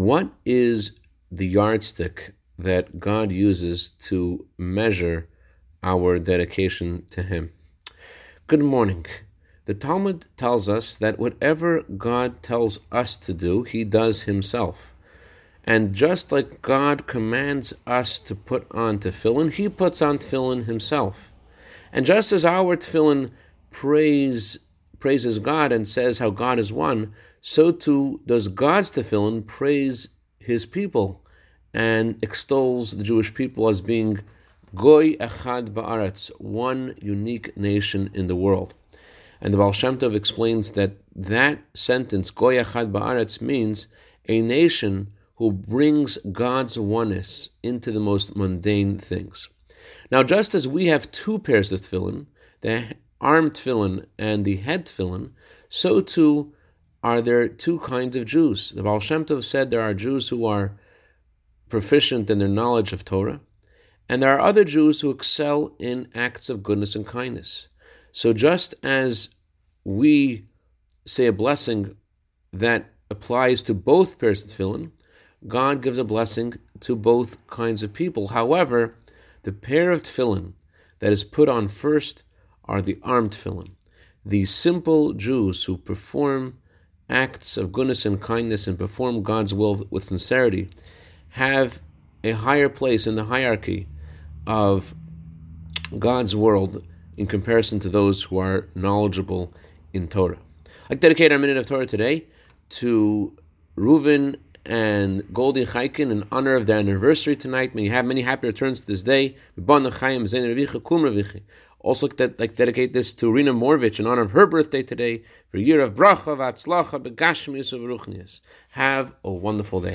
What is the yardstick that God uses to measure our dedication to Him? Good morning. The Talmud tells us that whatever God tells us to do, He does Himself. And just like God commands us to put on tefillin, He puts on tefillin Himself. And just as our tefillin praise, praises God and says how God is one, so too does God's tefillin praise His people and extols the Jewish people as being Goy Echad Ba'aretz, one unique nation in the world. And the Baal Shem Tov explains that that sentence, Goy Echad Ba'aretz, means a nation who brings God's oneness into the most mundane things. Now, just as we have two pairs of tefillin, the arm tefillin and the head tefillin, so too are there two kinds of Jews. The Baal Shem Tov said there are Jews who are proficient in their knowledge of Torah, and there are other Jews who excel in acts of goodness and kindness. So just as we say a blessing that applies to both pairs of tefillin, God gives a blessing to both kinds of people. However, the pair of tefillin that is put on first are the armed tefillin. The simple Jews who perform acts of goodness and kindness and perform God's will with sincerity have a higher place in the hierarchy of God's world in comparison to those who are knowledgeable in Torah. I dedicate our minute of Torah today to Reuven and Goldie Chaikin in honor of their anniversary tonight. May you have many happy returns to this day. Also, like dedicate this to Rina Morvich in honor of her birthday today for year of bracha, v'atzlacha, of ruchnius. Have a wonderful day.